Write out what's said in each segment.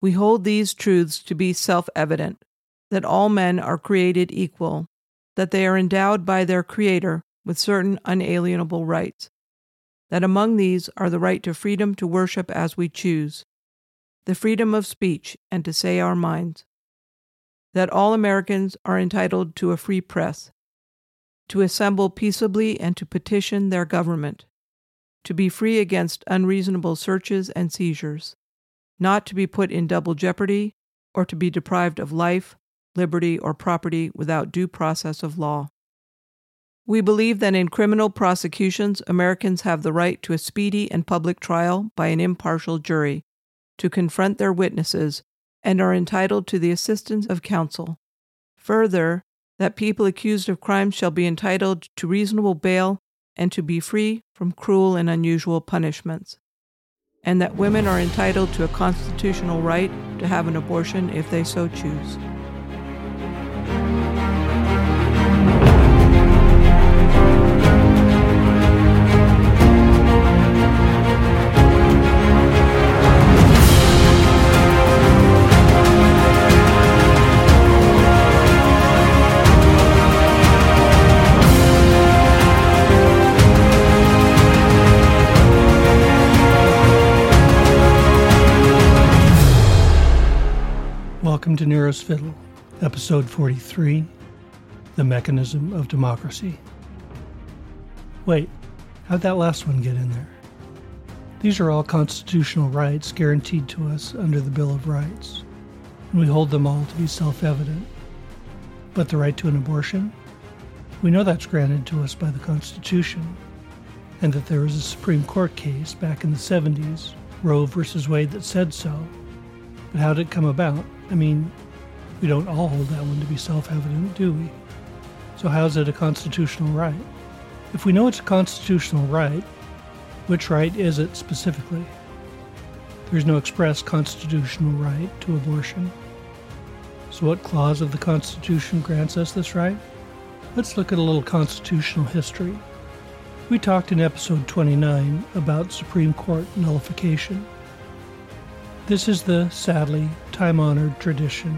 We hold these truths to be self evident that all men are created equal, that they are endowed by their Creator with certain unalienable rights, that among these are the right to freedom to worship as we choose, the freedom of speech and to say our minds, that all Americans are entitled to a free press, to assemble peaceably and to petition their government, to be free against unreasonable searches and seizures not to be put in double jeopardy, or to be deprived of life, liberty, or property without due process of law. We believe that in criminal prosecutions, Americans have the right to a speedy and public trial by an impartial jury, to confront their witnesses, and are entitled to the assistance of counsel. Further, that people accused of crimes shall be entitled to reasonable bail and to be free from cruel and unusual punishments and that women are entitled to a constitutional right to have an abortion if they so choose. Welcome to Nero's Fiddle, Episode 43 The Mechanism of Democracy. Wait, how'd that last one get in there? These are all constitutional rights guaranteed to us under the Bill of Rights, and we hold them all to be self evident. But the right to an abortion? We know that's granted to us by the Constitution, and that there was a Supreme Court case back in the 70s, Roe v. Wade, that said so. But how did it come about? I mean, we don't all hold that one to be self evident, do we? So, how's it a constitutional right? If we know it's a constitutional right, which right is it specifically? There's no express constitutional right to abortion. So, what clause of the Constitution grants us this right? Let's look at a little constitutional history. We talked in episode 29 about Supreme Court nullification. This is the sadly time honored tradition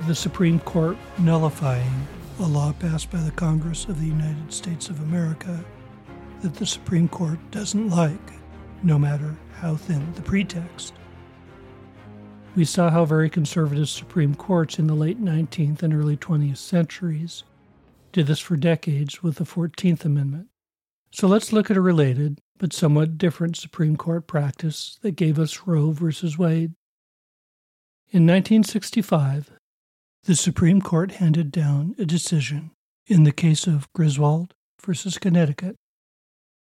of the Supreme Court nullifying a law passed by the Congress of the United States of America that the Supreme Court doesn't like, no matter how thin the pretext. We saw how very conservative Supreme Courts in the late 19th and early 20th centuries did this for decades with the 14th Amendment. So let's look at a related but somewhat different Supreme Court practice that gave us Roe v. Wade. In 1965, the Supreme Court handed down a decision in the case of Griswold v. Connecticut.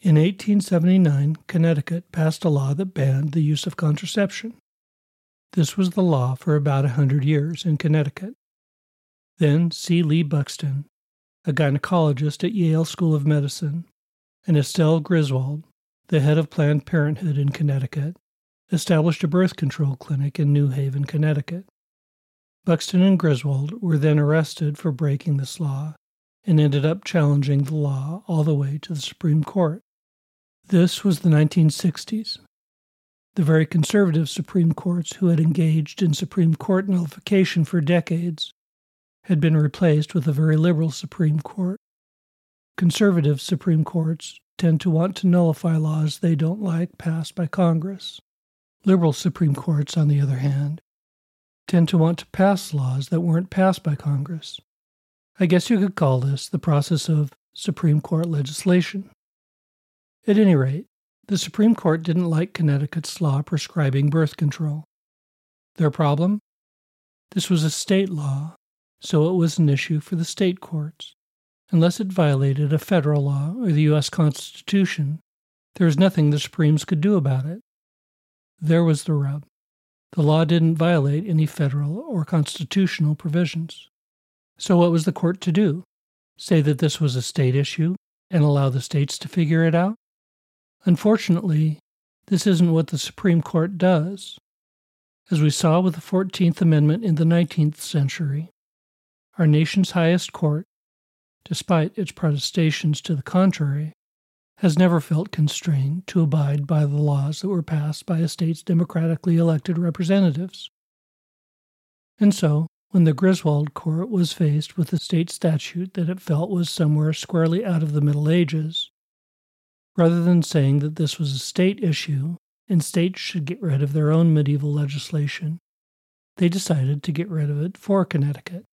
In 1879, Connecticut passed a law that banned the use of contraception. This was the law for about a hundred years in Connecticut. Then C. Lee Buxton, a gynecologist at Yale School of Medicine, and Estelle Griswold, the head of Planned Parenthood in Connecticut, established a birth control clinic in New Haven, Connecticut. Buxton and Griswold were then arrested for breaking this law and ended up challenging the law all the way to the Supreme Court. This was the 1960s. The very conservative Supreme Courts who had engaged in Supreme Court nullification for decades had been replaced with a very liberal Supreme Court. Conservative Supreme Courts tend to want to nullify laws they don't like passed by Congress. Liberal Supreme Courts, on the other hand, tend to want to pass laws that weren't passed by Congress. I guess you could call this the process of Supreme Court legislation. At any rate, the Supreme Court didn't like Connecticut's law prescribing birth control. Their problem? This was a state law, so it was an issue for the state courts. Unless it violated a federal law or the U.S. Constitution, there was nothing the Supremes could do about it. There was the rub. The law didn't violate any federal or constitutional provisions. So, what was the court to do? Say that this was a state issue and allow the states to figure it out? Unfortunately, this isn't what the Supreme Court does. As we saw with the 14th Amendment in the 19th century, our nation's highest court, despite its protestations to the contrary, has never felt constrained to abide by the laws that were passed by a state's democratically elected representatives. And so, when the Griswold court was faced with a state statute that it felt was somewhere squarely out of the Middle Ages, rather than saying that this was a state issue and states should get rid of their own medieval legislation, they decided to get rid of it for Connecticut.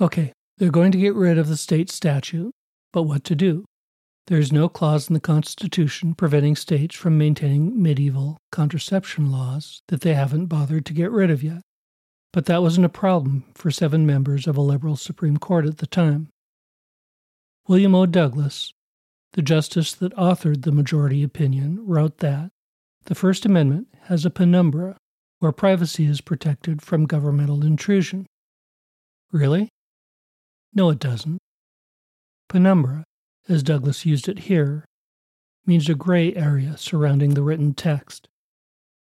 Okay, they're going to get rid of the state statute, but what to do? There is no clause in the Constitution preventing states from maintaining medieval contraception laws that they haven't bothered to get rid of yet. But that wasn't a problem for seven members of a liberal Supreme Court at the time. William O. Douglas, the justice that authored the majority opinion, wrote that the First Amendment has a penumbra where privacy is protected from governmental intrusion. Really? No, it doesn't. Penumbra, as Douglas used it here, means a gray area surrounding the written text.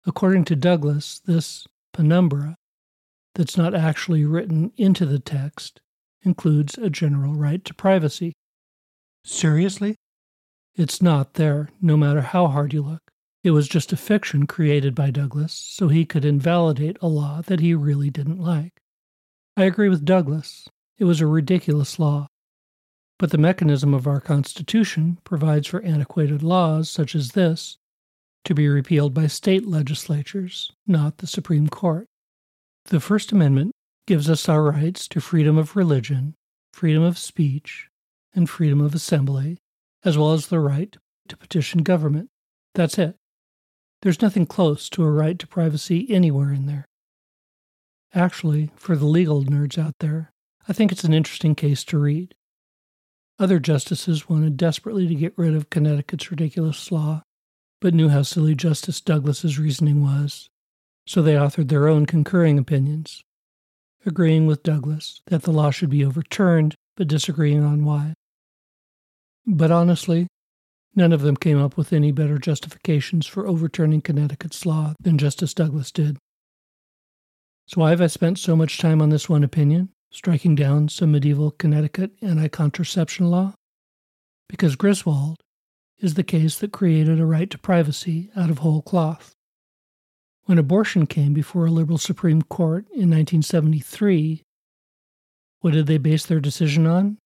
According to Douglas, this penumbra, that's not actually written into the text, includes a general right to privacy. Seriously? It's not there, no matter how hard you look. It was just a fiction created by Douglas so he could invalidate a law that he really didn't like. I agree with Douglas. It was a ridiculous law. But the mechanism of our Constitution provides for antiquated laws such as this to be repealed by state legislatures, not the Supreme Court. The First Amendment gives us our rights to freedom of religion, freedom of speech, and freedom of assembly, as well as the right to petition government. That's it. There's nothing close to a right to privacy anywhere in there. Actually, for the legal nerds out there, I think it's an interesting case to read. Other justices wanted desperately to get rid of Connecticut's ridiculous law, but knew how silly Justice Douglas's reasoning was, so they authored their own concurring opinions, agreeing with Douglas that the law should be overturned, but disagreeing on why. But honestly, None of them came up with any better justifications for overturning Connecticut's law than Justice Douglas did. So why have I spent so much time on this one opinion, striking down some medieval Connecticut anti contraception law? Because Griswold is the case that created a right to privacy out of whole cloth. When abortion came before a liberal Supreme Court in 1973, what did they base their decision on?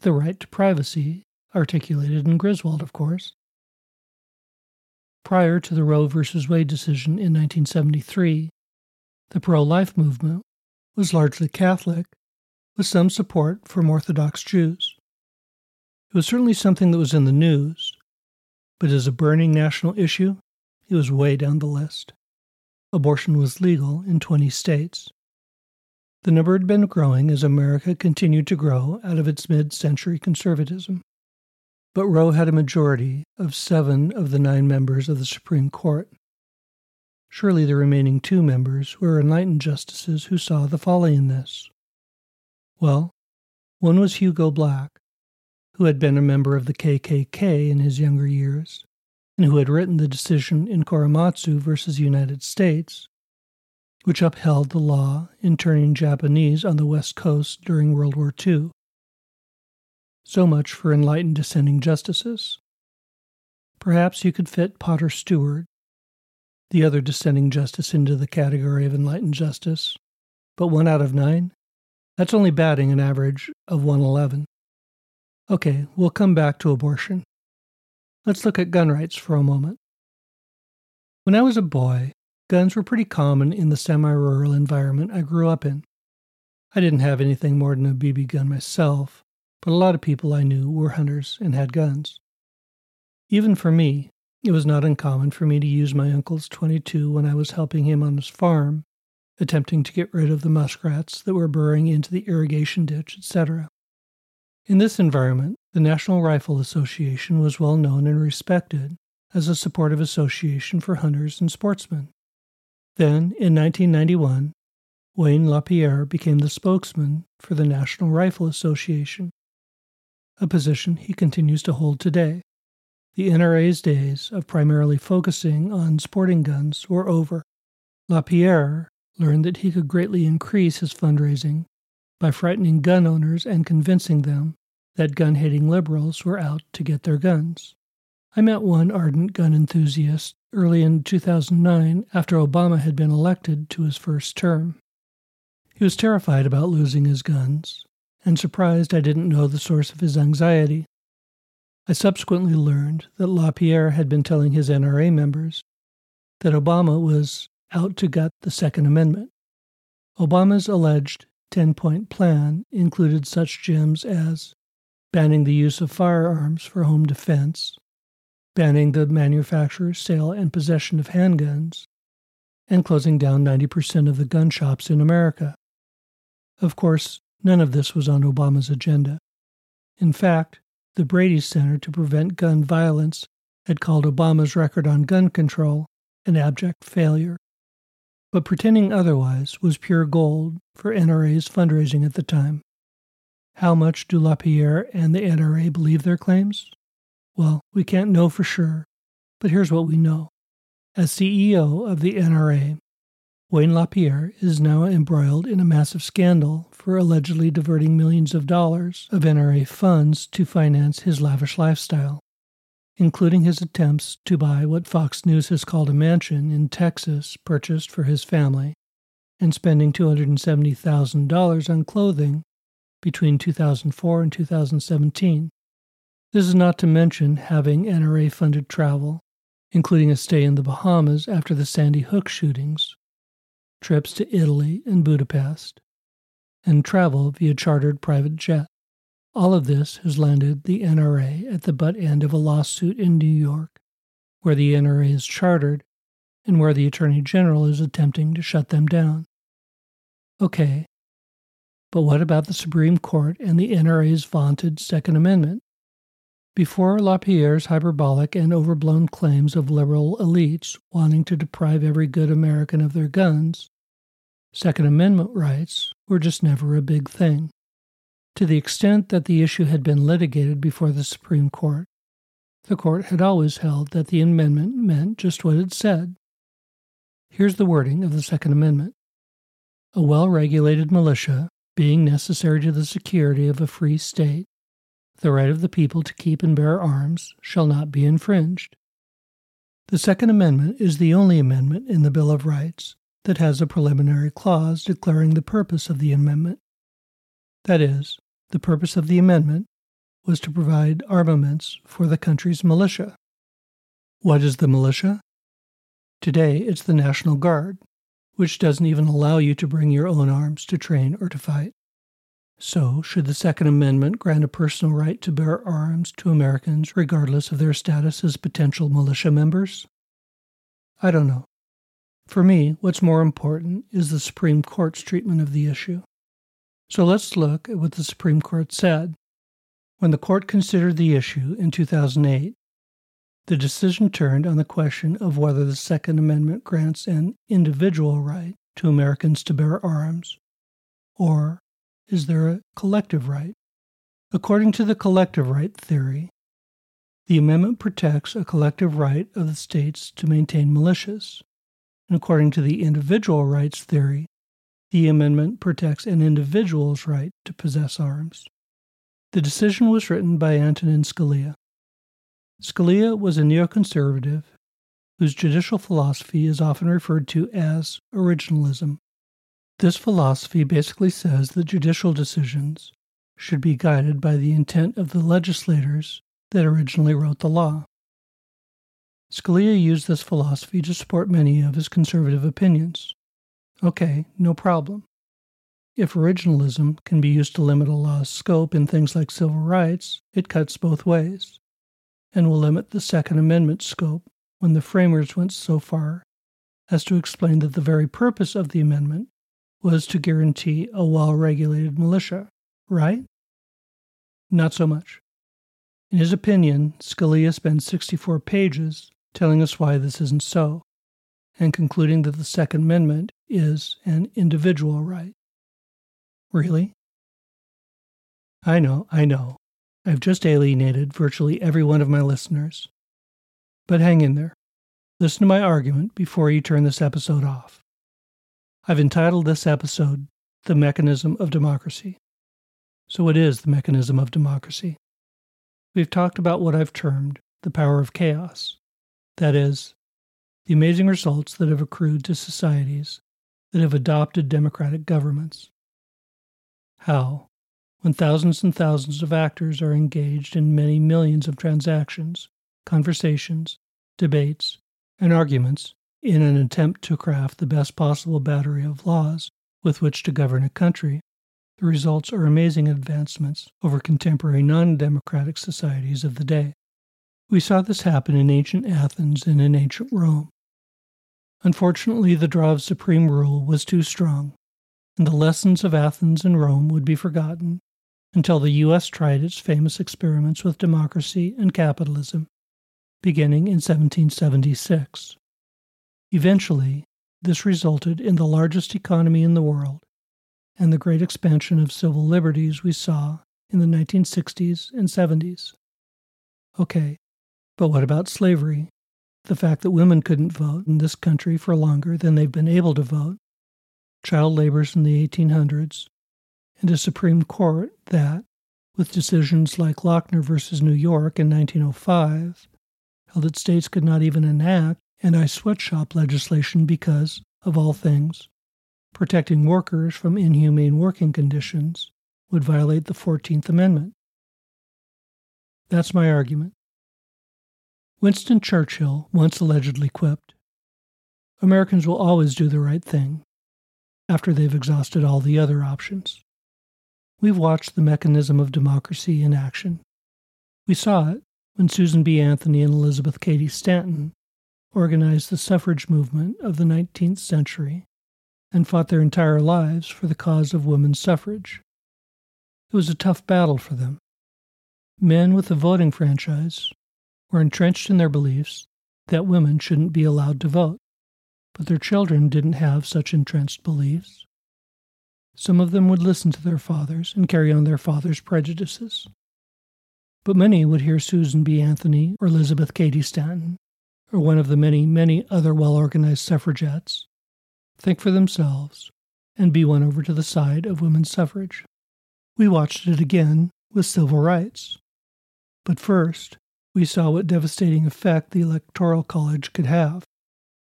The right to privacy articulated in Griswold, of course. Prior to the Roe v. Wade decision in 1973, the pro life movement was largely Catholic, with some support from Orthodox Jews. It was certainly something that was in the news, but as a burning national issue, it was way down the list. Abortion was legal in 20 states. The number had been growing as America continued to grow out of its mid century conservatism but Roe had a majority of seven of the nine members of the Supreme Court. Surely the remaining two members were enlightened justices who saw the folly in this. Well, one was Hugo Black, who had been a member of the KKK in his younger years, and who had written the decision in Korematsu versus United States, which upheld the law interning Japanese on the West Coast during World War II. So much for enlightened dissenting justices. Perhaps you could fit Potter Stewart, the other descending justice, into the category of enlightened justice, but one out of nine? That's only batting an average of 111. Okay, we'll come back to abortion. Let's look at gun rights for a moment. When I was a boy, guns were pretty common in the semi rural environment I grew up in. I didn't have anything more than a BB gun myself, but a lot of people I knew were hunters and had guns. Even for me, it was not uncommon for me to use my uncle's 22 when I was helping him on his farm, attempting to get rid of the muskrats that were burrowing into the irrigation ditch, etc. In this environment, the National Rifle Association was well known and respected as a supportive association for hunters and sportsmen. Then, in 1991, Wayne LaPierre became the spokesman for the National Rifle Association a position he continues to hold today. The NRA's days of primarily focusing on sporting guns were over. LaPierre learned that he could greatly increase his fundraising by frightening gun owners and convincing them that gun hating liberals were out to get their guns. I met one ardent gun enthusiast early in 2009 after Obama had been elected to his first term. He was terrified about losing his guns and surprised I didn't know the source of his anxiety. I subsequently learned that LaPierre had been telling his NRA members that Obama was out to gut the Second Amendment. Obama's alleged 10 point plan included such gems as banning the use of firearms for home defense, banning the manufacture, sale, and possession of handguns, and closing down 90% of the gun shops in America. Of course, none of this was on Obama's agenda. In fact, the Brady Center to Prevent Gun Violence had called Obama's record on gun control an abject failure. But pretending otherwise was pure gold for NRA's fundraising at the time. How much do LaPierre and the NRA believe their claims? Well, we can't know for sure, but here's what we know. As CEO of the NRA, Wayne LaPierre is now embroiled in a massive scandal for allegedly diverting millions of dollars of NRA funds to finance his lavish lifestyle, including his attempts to buy what Fox News has called a mansion in Texas purchased for his family, and spending $270,000 on clothing between 2004 and 2017. This is not to mention having NRA funded travel, including a stay in the Bahamas after the Sandy Hook shootings trips to Italy and Budapest, and travel via chartered private jet. All of this has landed the NRA at the butt end of a lawsuit in New York, where the NRA is chartered and where the Attorney General is attempting to shut them down. Okay, but what about the Supreme Court and the NRA's vaunted Second Amendment? Before LaPierre's hyperbolic and overblown claims of liberal elites wanting to deprive every good American of their guns, Second Amendment rights were just never a big thing. To the extent that the issue had been litigated before the Supreme Court, the court had always held that the amendment meant just what it said. Here's the wording of the Second Amendment A well regulated militia, being necessary to the security of a free state, the right of the people to keep and bear arms shall not be infringed. The Second Amendment is the only amendment in the Bill of Rights that has a preliminary clause declaring the purpose of the amendment. That is, the purpose of the amendment was to provide armaments for the country's militia. What is the militia? Today it's the National Guard, which doesn't even allow you to bring your own arms to train or to fight. So, should the Second Amendment grant a personal right to bear arms to Americans regardless of their status as potential militia members? I don't know. For me, what's more important is the Supreme Court's treatment of the issue. So let's look at what the Supreme Court said. When the court considered the issue in 2008, the decision turned on the question of whether the Second Amendment grants an individual right to Americans to bear arms, or is there a collective right? According to the collective right theory, the amendment protects a collective right of the states to maintain militias. And according to the individual rights theory, the amendment protects an individual's right to possess arms. The decision was written by Antonin Scalia. Scalia was a neoconservative whose judicial philosophy is often referred to as originalism. This philosophy basically says that judicial decisions should be guided by the intent of the legislators that originally wrote the law. Scalia used this philosophy to support many of his conservative opinions. Okay, no problem. If originalism can be used to limit a law's scope in things like civil rights, it cuts both ways, and will limit the Second Amendment scope when the framers went so far as to explain that the very purpose of the amendment was to guarantee a well regulated militia, right? Not so much. In his opinion, Scalia spends 64 pages telling us why this isn't so, and concluding that the Second Amendment is an individual right. Really? I know, I know. I've just alienated virtually every one of my listeners. But hang in there. Listen to my argument before you turn this episode off. I've entitled this episode The Mechanism of Democracy. So, what is the mechanism of democracy? We've talked about what I've termed the power of chaos. That is, the amazing results that have accrued to societies that have adopted democratic governments. How, when thousands and thousands of actors are engaged in many millions of transactions, conversations, debates, and arguments in an attempt to craft the best possible battery of laws with which to govern a country, the results are amazing advancements over contemporary non democratic societies of the day. We saw this happen in ancient Athens and in ancient Rome. Unfortunately, the draw of supreme rule was too strong, and the lessons of Athens and Rome would be forgotten until the U.S. tried its famous experiments with democracy and capitalism, beginning in 1776. Eventually, this resulted in the largest economy in the world and the great expansion of civil liberties we saw in the 1960s and 70s. Okay, but what about slavery? The fact that women couldn't vote in this country for longer than they've been able to vote, child labors in the 1800s, and a Supreme Court that, with decisions like Lochner versus New York in 1905, held that states could not even enact anti sweatshop legislation because, of all things, protecting workers from inhumane working conditions would violate the 14th Amendment. That's my argument. Winston Churchill once allegedly quipped Americans will always do the right thing after they've exhausted all the other options. We've watched the mechanism of democracy in action. We saw it when Susan B. Anthony and Elizabeth Cady Stanton organized the suffrage movement of the 19th century and fought their entire lives for the cause of women's suffrage. It was a tough battle for them. Men with a voting franchise were entrenched in their beliefs that women shouldn't be allowed to vote, but their children didn't have such entrenched beliefs. Some of them would listen to their fathers and carry on their fathers' prejudices. But many would hear Susan B. Anthony or Elizabeth Cady Stanton, or one of the many, many other well organized suffragettes, think for themselves and be won over to the side of women's suffrage. We watched it again with civil rights. But first, we saw what devastating effect the Electoral College could have.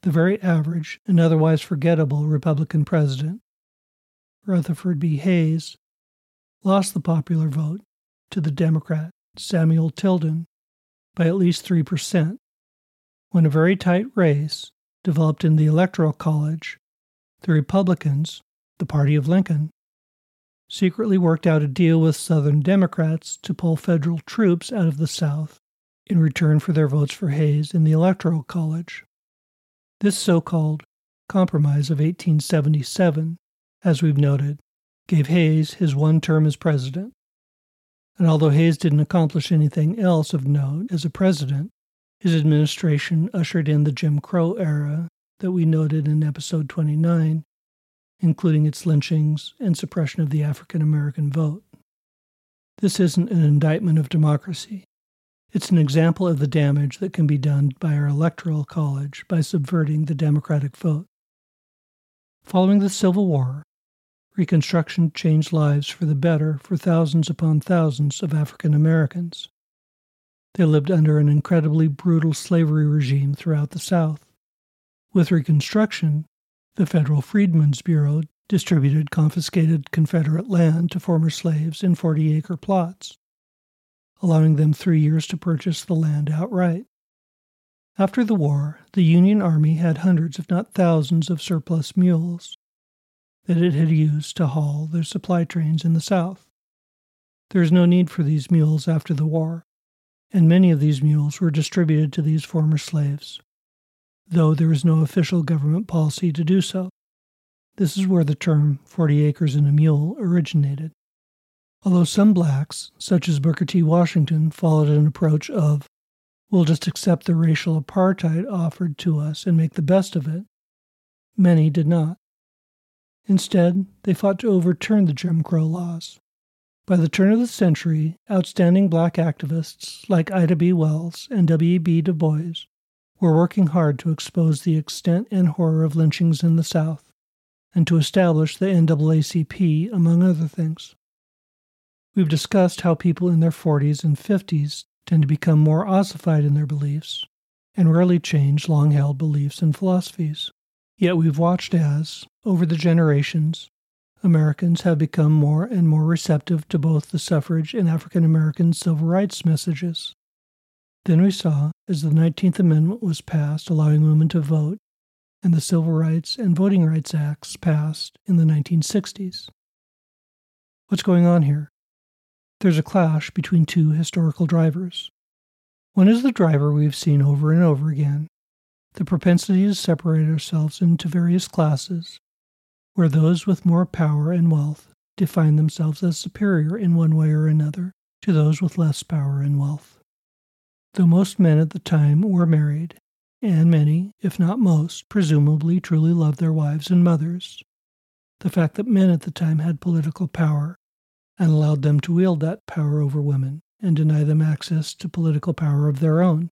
The very average and otherwise forgettable Republican president Rutherford B. Hayes, lost the popular vote to the Democrat Samuel Tilden by at least 3%, when a very tight race developed in the Electoral College, the Republicans, the party of Lincoln, secretly worked out a deal with Southern Democrats to pull federal troops out of the South in return for their votes for Hayes in the Electoral College. This so called Compromise of 1877 as we've noted, gave Hayes his one term as president. And although Hayes didn't accomplish anything else of note as a president, his administration ushered in the Jim Crow era that we noted in episode 29, including its lynchings and suppression of the African American vote. This isn't an indictment of democracy. It's an example of the damage that can be done by our electoral college by subverting the democratic vote. Following the Civil War, Reconstruction changed lives for the better for thousands upon thousands of African Americans. They lived under an incredibly brutal slavery regime throughout the South. With Reconstruction, the Federal Freedmen's Bureau distributed confiscated Confederate land to former slaves in 40 acre plots, allowing them three years to purchase the land outright. After the war, the Union Army had hundreds, if not thousands, of surplus mules that it had used to haul their supply trains in the South. There is no need for these mules after the war, and many of these mules were distributed to these former slaves, though there is no official government policy to do so. This is where the term 40 acres and a mule originated. Although some blacks, such as Booker T. Washington, followed an approach of, we'll just accept the racial apartheid offered to us and make the best of it, many did not. Instead, they fought to overturn the Jim Crow laws. By the turn of the century, outstanding black activists like Ida B. Wells and W.E.B. Du Bois were working hard to expose the extent and horror of lynchings in the South and to establish the NAACP, among other things. We've discussed how people in their 40s and 50s tend to become more ossified in their beliefs, and rarely change long held beliefs and philosophies. Yet we've watched as, over the generations, Americans have become more and more receptive to both the suffrage and African American civil rights messages. Then we saw, as the 19th Amendment was passed allowing women to vote, and the Civil Rights and Voting Rights Acts passed in the 1960s. What's going on here? There's a clash between two historical drivers. One is the driver we've seen over and over again the propensity to separate ourselves into various classes, where those with more power and wealth define themselves as superior in one way or another to those with less power and wealth. Though most men at the time were married, and many, if not most, presumably truly loved their wives and mothers, the fact that men at the time had political power and allowed them to wield that power over women and deny them access to political power of their own.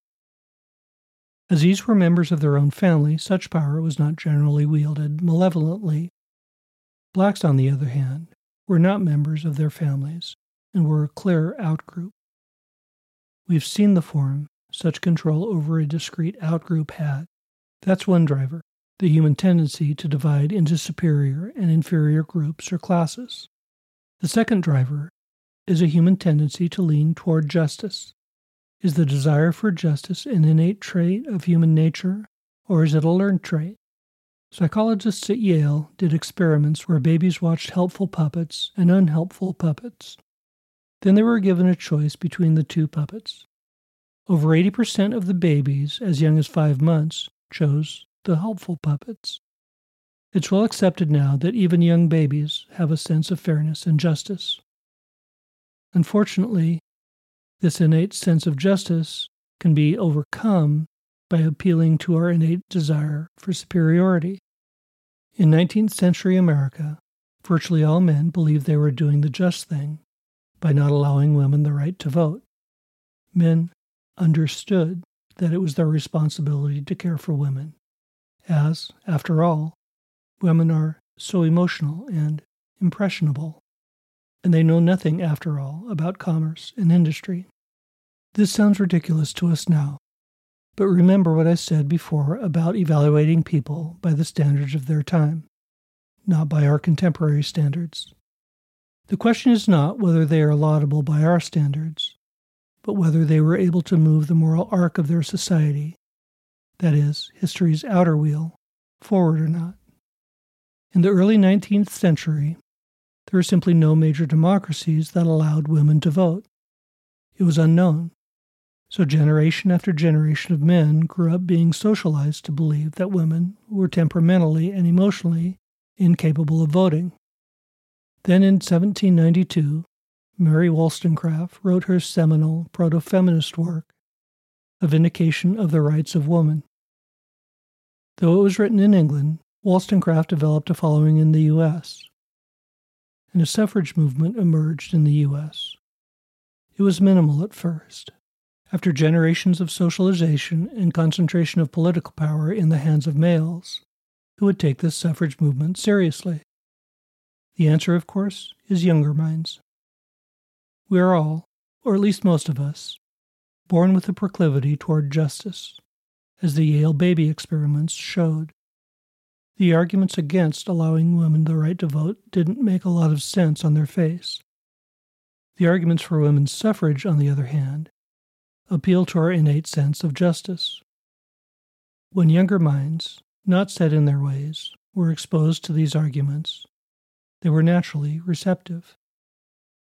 As these were members of their own family, such power was not generally wielded malevolently. Blacks, on the other hand, were not members of their families and were a clear outgroup. We've seen the form such control over a discrete outgroup had. That's one driver the human tendency to divide into superior and inferior groups or classes. The second driver is a human tendency to lean toward justice. Is the desire for justice an innate trait of human nature, or is it a learned trait? Psychologists at Yale did experiments where babies watched helpful puppets and unhelpful puppets. Then they were given a choice between the two puppets. Over 80% of the babies, as young as five months, chose the helpful puppets. It's well accepted now that even young babies have a sense of fairness and justice. Unfortunately, this innate sense of justice can be overcome by appealing to our innate desire for superiority. In 19th century America, virtually all men believed they were doing the just thing by not allowing women the right to vote. Men understood that it was their responsibility to care for women, as, after all, Women are so emotional and impressionable, and they know nothing, after all, about commerce and industry. This sounds ridiculous to us now, but remember what I said before about evaluating people by the standards of their time, not by our contemporary standards. The question is not whether they are laudable by our standards, but whether they were able to move the moral arc of their society, that is, history's outer wheel, forward or not. In the early 19th century, there were simply no major democracies that allowed women to vote. It was unknown. So, generation after generation of men grew up being socialized to believe that women were temperamentally and emotionally incapable of voting. Then in 1792, Mary Wollstonecraft wrote her seminal proto feminist work, A Vindication of the Rights of Woman. Though it was written in England, Wollstonecraft developed a following in the U.S., and a suffrage movement emerged in the U.S. It was minimal at first. After generations of socialization and concentration of political power in the hands of males, who would take this suffrage movement seriously? The answer, of course, is younger minds. We are all, or at least most of us, born with a proclivity toward justice, as the Yale baby experiments showed. The arguments against allowing women the right to vote didn't make a lot of sense on their face. The arguments for women's suffrage, on the other hand, appeal to our innate sense of justice. When younger minds, not set in their ways, were exposed to these arguments, they were naturally receptive.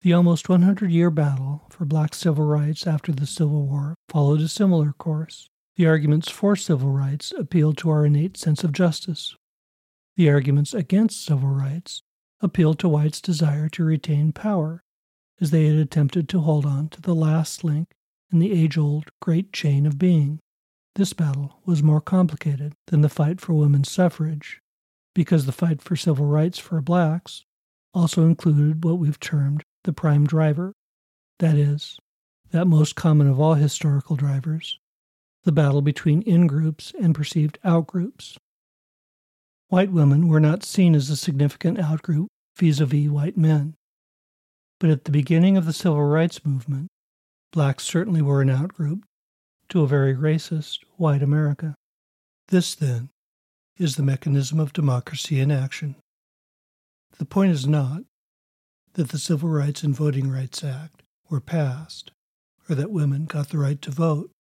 The almost 100 year battle for black civil rights after the Civil War followed a similar course. The arguments for civil rights appealed to our innate sense of justice, the arguments against civil rights appealed to whites' desire to retain power, as they had attempted to hold on to the last link in the age old great chain of being. This battle was more complicated than the fight for women's suffrage, because the fight for civil rights for blacks also included what we've termed the prime driver that is, that most common of all historical drivers, the battle between in groups and perceived out groups. White women were not seen as a significant outgroup vis a vis white men. But at the beginning of the civil rights movement, blacks certainly were an outgroup, to a very racist white America. This, then, is the mechanism of democracy in action. The point is not that the Civil Rights and Voting Rights Act were passed or that women got the right to vote,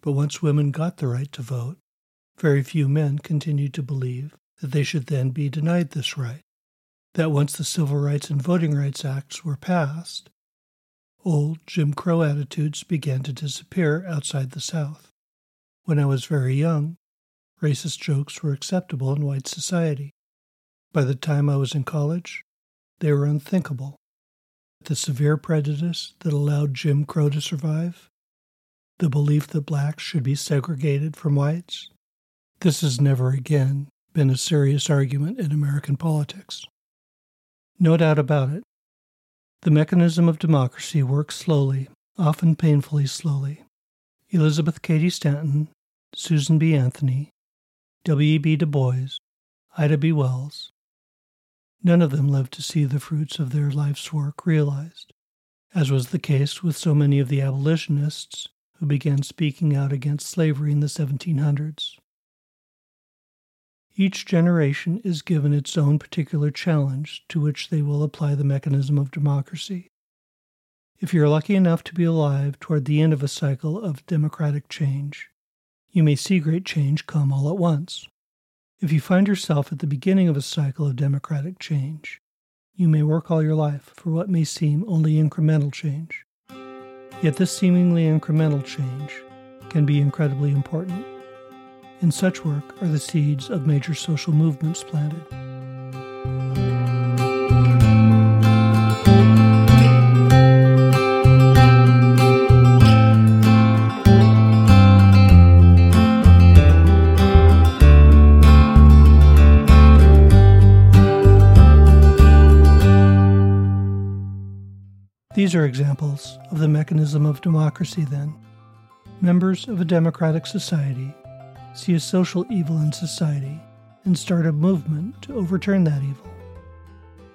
but once women got the right to vote, very few men continued to believe that they should then be denied this right. That once the Civil Rights and Voting Rights Acts were passed, old Jim Crow attitudes began to disappear outside the South. When I was very young, racist jokes were acceptable in white society. By the time I was in college, they were unthinkable. The severe prejudice that allowed Jim Crow to survive, the belief that blacks should be segregated from whites, this is never again been a serious argument in American politics. No doubt about it, the mechanism of democracy works slowly, often painfully slowly. Elizabeth Cady Stanton, Susan B. Anthony, W.E.B. Du Bois, Ida B. Wells. None of them lived to see the fruits of their life's work realized, as was the case with so many of the abolitionists who began speaking out against slavery in the 1700s. Each generation is given its own particular challenge to which they will apply the mechanism of democracy. If you're lucky enough to be alive toward the end of a cycle of democratic change, you may see great change come all at once. If you find yourself at the beginning of a cycle of democratic change, you may work all your life for what may seem only incremental change. Yet this seemingly incremental change can be incredibly important. In such work are the seeds of major social movements planted. These are examples of the mechanism of democracy, then. Members of a democratic society see a social evil in society and start a movement to overturn that evil.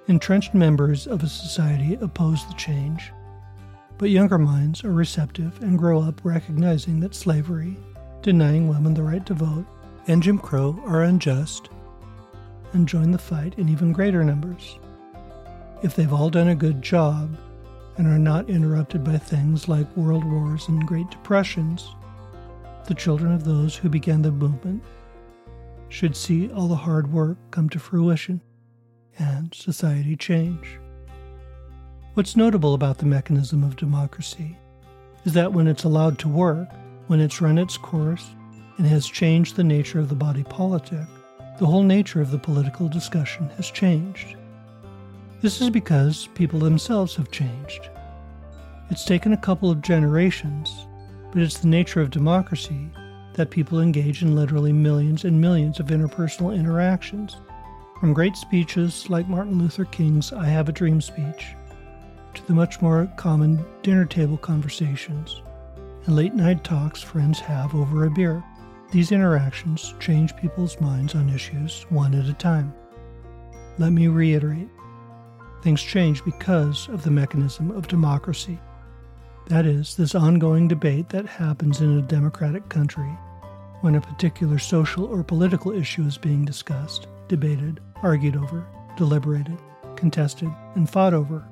Entrenched members of a society oppose the change, but younger minds are receptive and grow up recognizing that slavery, denying women the right to vote, and Jim Crow are unjust and join the fight in even greater numbers. If they've all done a good job and are not interrupted by things like world wars and great depressions, the children of those who began the movement, should see all the hard work come to fruition and society change. What's notable about the mechanism of democracy is that when it's allowed to work, when it's run its course, and has changed the nature of the body politic, the whole nature of the political discussion has changed. This is because people themselves have changed. It's taken a couple of generations but it's the nature of democracy that people engage in literally millions and millions of interpersonal interactions, from great speeches like Martin Luther King's I Have a Dream speech, to the much more common dinner table conversations and late night talks friends have over a beer. These interactions change people's minds on issues one at a time. Let me reiterate things change because of the mechanism of democracy. That is, this ongoing debate that happens in a democratic country when a particular social or political issue is being discussed, debated, argued over, deliberated, contested, and fought over,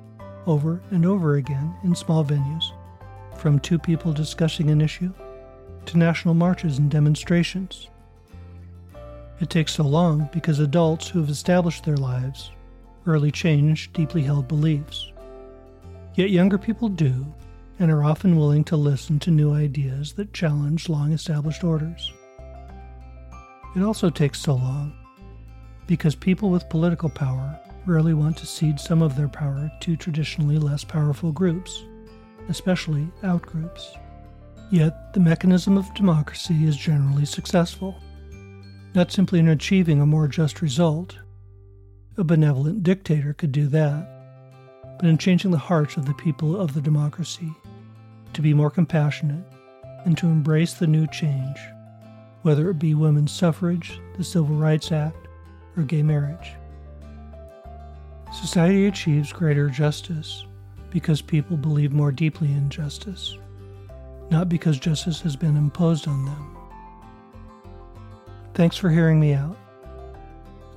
over and over again in small venues, from two people discussing an issue to national marches and demonstrations. It takes so long because adults who have established their lives rarely change deeply held beliefs. Yet younger people do, and are often willing to listen to new ideas that challenge long established orders. It also takes so long because people with political power rarely want to cede some of their power to traditionally less powerful groups, especially outgroups. Yet, the mechanism of democracy is generally successful, not simply in achieving a more just result. A benevolent dictator could do that, but in changing the hearts of the people of the democracy to be more compassionate and to embrace the new change, whether it be women's suffrage, the Civil Rights Act, or gay marriage. Society achieves greater justice because people believe more deeply in justice. not because justice has been imposed on them. Thanks for hearing me out.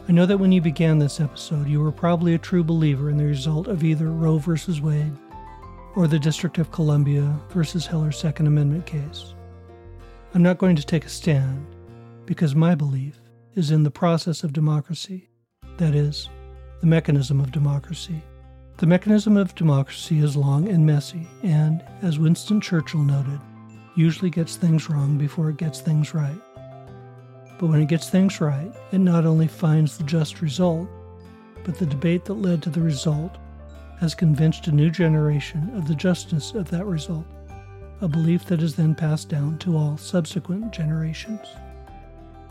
I know that when you began this episode, you were probably a true believer in the result of either Roe v. Wade or the District of Columbia versus Heller Second Amendment case. I'm not going to take a stand because my belief is in the process of democracy, that is, the mechanism of democracy. The mechanism of democracy is long and messy, and, as Winston Churchill noted, usually gets things wrong before it gets things right. But when it gets things right, it not only finds the just result, but the debate that led to the result has convinced a new generation of the justness of that result, a belief that is then passed down to all subsequent generations.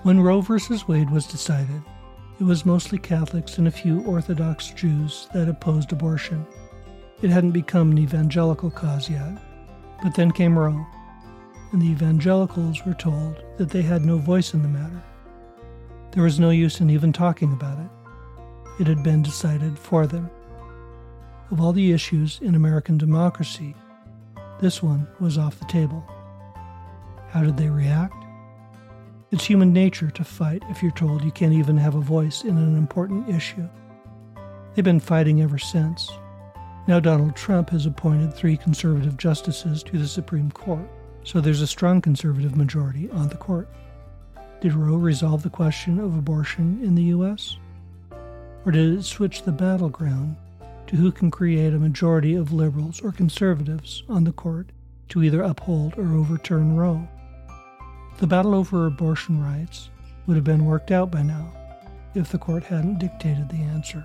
When Roe v. Wade was decided, it was mostly Catholics and a few Orthodox Jews that opposed abortion. It hadn't become an evangelical cause yet. But then came Roe, and the evangelicals were told that they had no voice in the matter. There was no use in even talking about it. It had been decided for them. Of all the issues in American democracy, this one was off the table. How did they react? It's human nature to fight if you're told you can't even have a voice in an important issue. They've been fighting ever since. Now, Donald Trump has appointed three conservative justices to the Supreme Court so there's a strong conservative majority on the court. Did Roe resolve the question of abortion in the U.S.? Or did it switch the battleground to who can create a majority of liberals or conservatives on the court to either uphold or overturn Roe? The battle over abortion rights would have been worked out by now if the court hadn't dictated the answer.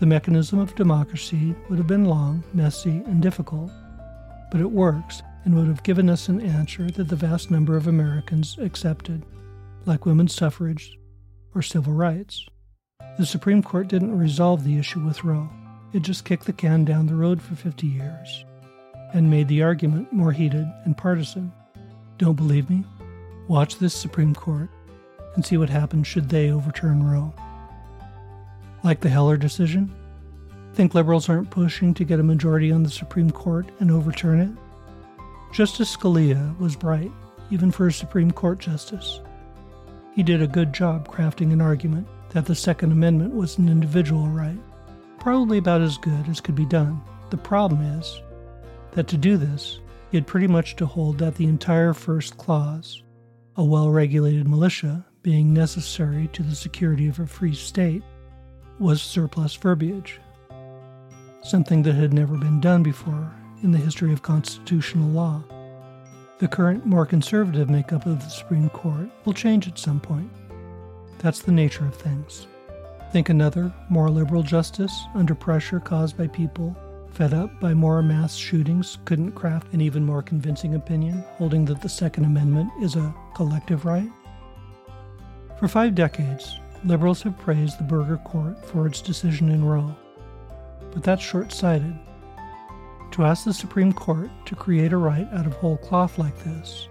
The mechanism of democracy would have been long, messy, and difficult, but it works and would have given us an answer that the vast number of Americans accepted, like women's suffrage or civil rights. The Supreme Court didn't resolve the issue with Roe, it just kicked the can down the road for 50 years and made the argument more heated and partisan. Don't believe me? Watch this Supreme Court and see what happens should they overturn Roe. Like the Heller decision? Think liberals aren't pushing to get a majority on the Supreme Court and overturn it? Justice Scalia was bright, even for a Supreme Court justice. He did a good job crafting an argument that the Second Amendment was an individual right, probably about as good as could be done. The problem is that to do this, he had pretty much to hold that the entire first clause, a well regulated militia being necessary to the security of a free state, was surplus verbiage, something that had never been done before in the history of constitutional law. The current, more conservative makeup of the Supreme Court will change at some point. That's the nature of things. Think another, more liberal justice, under pressure caused by people fed up by more mass shootings, couldn't craft an even more convincing opinion, holding that the Second Amendment is a collective right? For five decades, liberals have praised the Burger Court for its decision in Roe. But that's short sighted to ask the Supreme Court to create a right out of whole cloth like this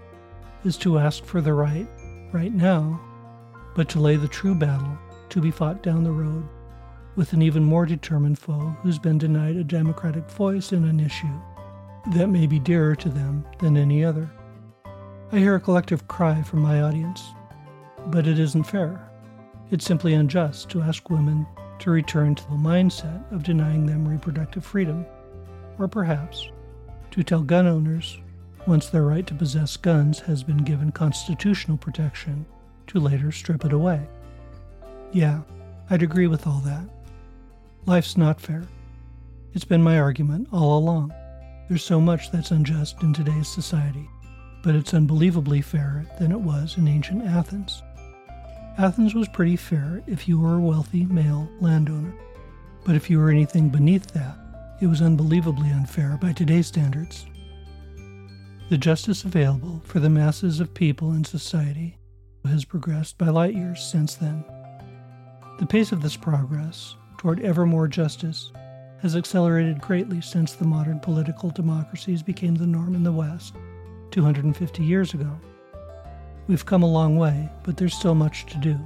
is to ask for the right, right now, but to lay the true battle to be fought down the road with an even more determined foe who's been denied a democratic voice in an issue that may be dearer to them than any other. I hear a collective cry from my audience, but it isn't fair. It's simply unjust to ask women to return to the mindset of denying them reproductive freedom or perhaps to tell gun owners, once their right to possess guns has been given constitutional protection, to later strip it away. Yeah, I'd agree with all that. Life's not fair. It's been my argument all along. There's so much that's unjust in today's society, but it's unbelievably fairer than it was in ancient Athens. Athens was pretty fair if you were a wealthy male landowner, but if you were anything beneath that, it was unbelievably unfair by today's standards. The justice available for the masses of people in society has progressed by light years since then. The pace of this progress toward ever more justice has accelerated greatly since the modern political democracies became the norm in the West 250 years ago. We've come a long way, but there's still much to do.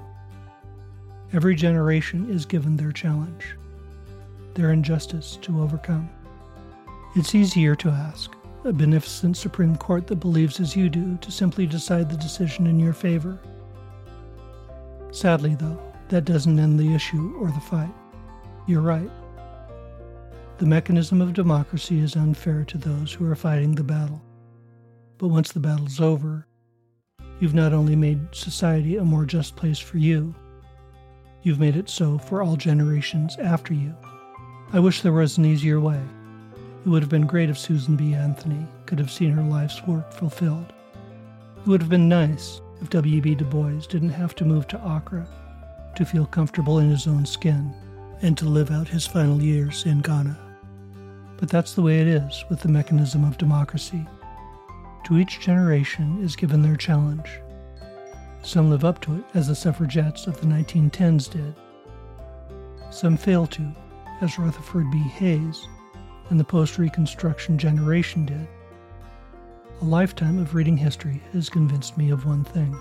Every generation is given their challenge their injustice to overcome. It's easier to ask, a beneficent Supreme Court that believes as you do to simply decide the decision in your favor. Sadly, though, that doesn't end the issue or the fight. You're right. The mechanism of democracy is unfair to those who are fighting the battle. But once the battle's over, you've not only made society a more just place for you, you've made it so for all generations after you. I wish there was an easier way. It would have been great if Susan B. Anthony could have seen her life's work fulfilled. It would have been nice if W.B. Du Bois didn't have to move to Accra to feel comfortable in his own skin and to live out his final years in Ghana. But that's the way it is with the mechanism of democracy. To each generation is given their challenge. Some live up to it, as the suffragettes of the 1910s did. Some fail to, as Rutherford B. Hayes and the post Reconstruction generation did. A lifetime of reading history has convinced me of one thing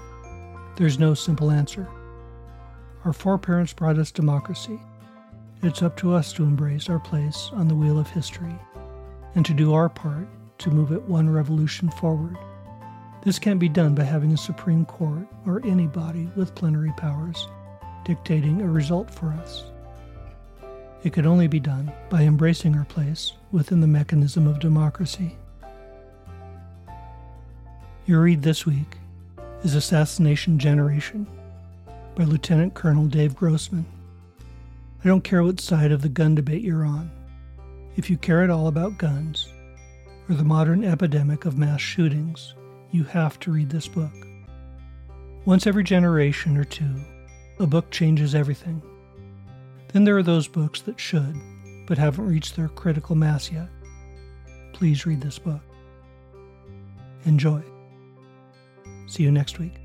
there's no simple answer. Our foreparents brought us democracy, it's up to us to embrace our place on the wheel of history and to do our part to move it one revolution forward. This can't be done by having a Supreme Court or any body with plenary powers dictating a result for us. It could only be done by embracing our place within the mechanism of democracy. Your read this week is Assassination Generation by Lieutenant Colonel Dave Grossman. I don't care what side of the gun debate you're on. If you care at all about guns, or the modern epidemic of mass shootings, you have to read this book. Once every generation or two, a book changes everything. Then there are those books that should, but haven't reached their critical mass yet. Please read this book. Enjoy. See you next week.